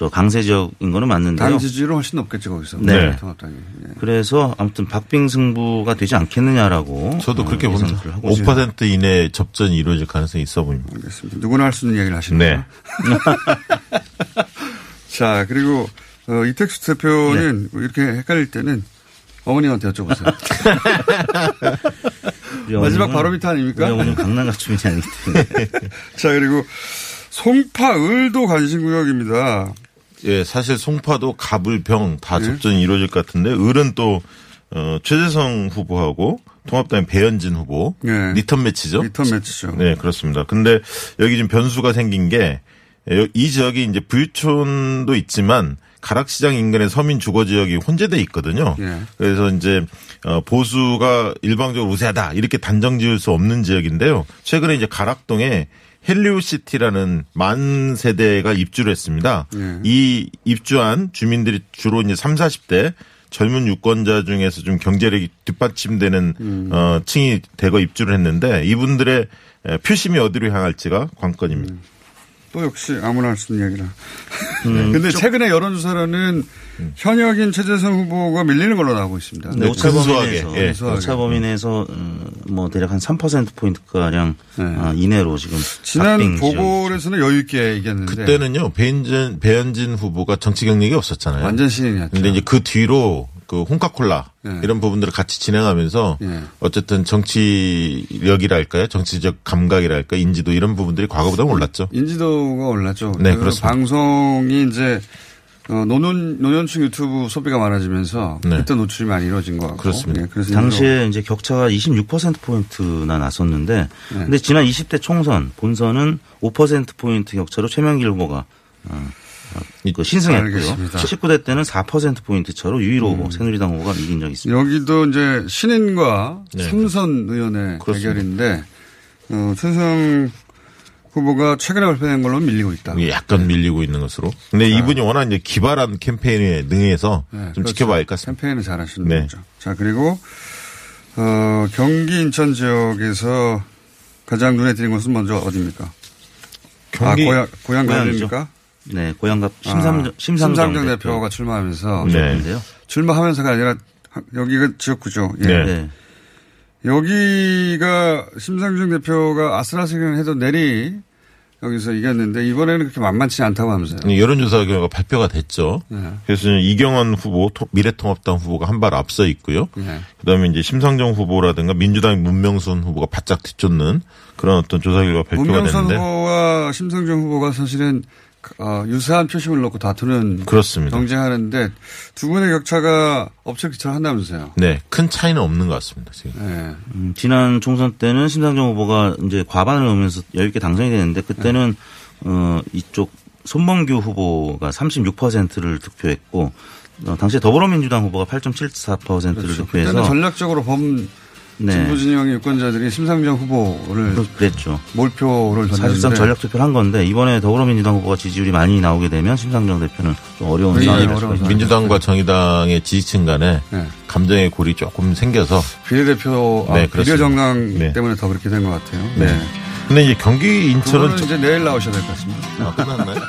저 강세 지역인 거는 맞는데요. 당 지지율은 훨씬 높겠죠 거기서. 네. 통합당이. 예. 그래서 아무튼 박빙 승부가 되지 않겠느냐라고 저도 어, 그렇게 봅니다. 하고 있습니다. 5% 이내 접전이 이루어질 가능성이 있어 보입니다. 알겠습니다. 누구나 할 수 있는 이야기를 하시는 네. 자 그리고 어, 이택수 대표는 네. 이렇게 헷갈릴 때는 어머님한테 여쭤보세요. 마지막 바로미터 아닙니까? 어머님 강남갑 주민이 아니기 때문에. 자 그리고 송파 을도 관심구역입니다. 예, 사실 송파도 갑을 병 다 네. 접전이 이루어질 것 같은데 을은 또 어, 최재성 후보하고 통합당의 배현진 후보 네. 리턴 매치죠. 리턴 매치죠. 네, 그렇습니다. 근데 여기 지금 변수가 생긴 게 이 지역이 이제 부유촌도 있지만 가락시장 인근의 서민 주거 지역이 혼재돼 있거든요. 예. 그래서 이제 어, 보수가 일방적으로 우세하다 이렇게 단정 지을 수 없는 지역인데요. 최근에 이제 가락동에 헬리오시티라는 만 세대가 입주를 했습니다. 예. 이 입주한 주민들이 주로 이제 3, 40대 젊은 유권자 중에서 좀 경제력이 뒷받침되는 음. 어, 층이 대거 입주를 했는데 이분들의 에, 표심이 어디로 향할지가 관건입니다. 또 역시 아무나 할 수 있는 이야기라. 음, 근데 최근에 여론조사로는 현역인 최재성 후보가 밀리는 걸로 나오고 있습니다. 네, 오차 범위 내에서 예. 오차 범위 내에서 어, 뭐 대략 한 3% 포인트 가량 아, 이내로 지금 네. 지난. 보궐에서는 여유 있게 이겼는데 그때는요 배현진 배현진 후보가 정치 경력이 없었잖아요. 완전 신인이었죠. 근데 이제 그 뒤로 그 홍카콜라 네. 이런 부분들을 같이 진행하면서 예. 어쨌든 정치력이랄까요, 정치적 감각이랄까, 인지도 이런 부분들이 과거보다 올랐죠. 인지도가 올랐죠. 네, 그 그렇습니다. 방송이 이제 어, 노년 노년층 유튜브 소비가 많아지면서 네. 그때 노출이 많이 이루어진 것 같고. 그렇습니다. 예, 그래서 당시에 이제 격차가 26% 포인트나 났었는데, 근데 지난 20대 총선 본선은 5% 포인트 격차로 최명길 후보가 어, 어, 그 신승했고요. 알겠습니다. 19대 때는 4% 포인트 차로 유일호 새누리당 후보가 이긴 적이 있습니다. 여기도 이제 신인과 네. 삼선 의원의 그렇습니다. 대결인데 어, 최성 후보가 최근에 발표된 걸로 밀리고 있다. 이게 약간 밀리고 있는 것으로. 근데 이분이 워낙 이제 기발한 캠페인에 능해서 네, 좀 그렇죠. 지켜봐야 할 것 같습니다. 캠페인을 잘하시는 네. 거죠. 자 그리고 어, 경기 인천 지역에서 가장 눈에 띄는 곳은 먼저 어디입니까? 경기- 아, 고향 고향. 가입니까? 네, 고향갑 심삼정, 심삼정, 심상정 대표. 대표 가 출마하면서 오셨는데요. 출마하면서가 아니라 하- 여기가 지역구죠. 예. 네. 여기가 심상정 대표가 아슬아슬한 해도 내리 여기서 이겼는데 이번에는 그렇게 만만치 않다고 하면서요. 여론조사 결과가 발표가 됐죠. 네. 그래서 이경원 후보, 토- 미래통합당 후보가 한 발 앞서 있고요. 네. 그다음에 이제 심상정 후보라든가 민주당 문명순 후보가 바짝 뒤쫓는 그런 어떤 조사 결과 발표가 문명선 됐는데 후보와 심상정 후보가 사실은 어, 유사한 표심을 놓고 다투는 그렇습니다. 경쟁하는데 두 분의 격차가 업체기처럼 한다면서요. 네, 큰 차이는 없는 것 같습니다. 지금. 네. 음, 지난 총선 때는 심상정 후보가 이제 과반을 넘으면서 여유 있게 당선이 되는데 그때는 어 이쪽 손범규 후보가 36%를 득표했고 어, 당시에 더불어민주당 후보가 8.74%를 그렇죠. 득표해서 그때는 전략적으로 범 네. 진보 진영의 유권자들이 심상정 후보를 그랬죠. 몰표를 던졌는데 사실상 전략 투표를 한 건데 이번에 더불어민주당 후보가 지지율이 많이 나오게 되면 심상정 대표는 좀 어려운 이 상황이 될 수가 있습니다. 민주당과 정의당의 지지층 간에 네. 감정의 골이 조금 생겨서 비례대표 아, 네. 비례정당 네. 때문에 더 그렇게 된 것 같아요. 네. 근데 이제 경기 인천은 이제 내일 나오셔야 될 것 같습니다. 아, 끝났나요?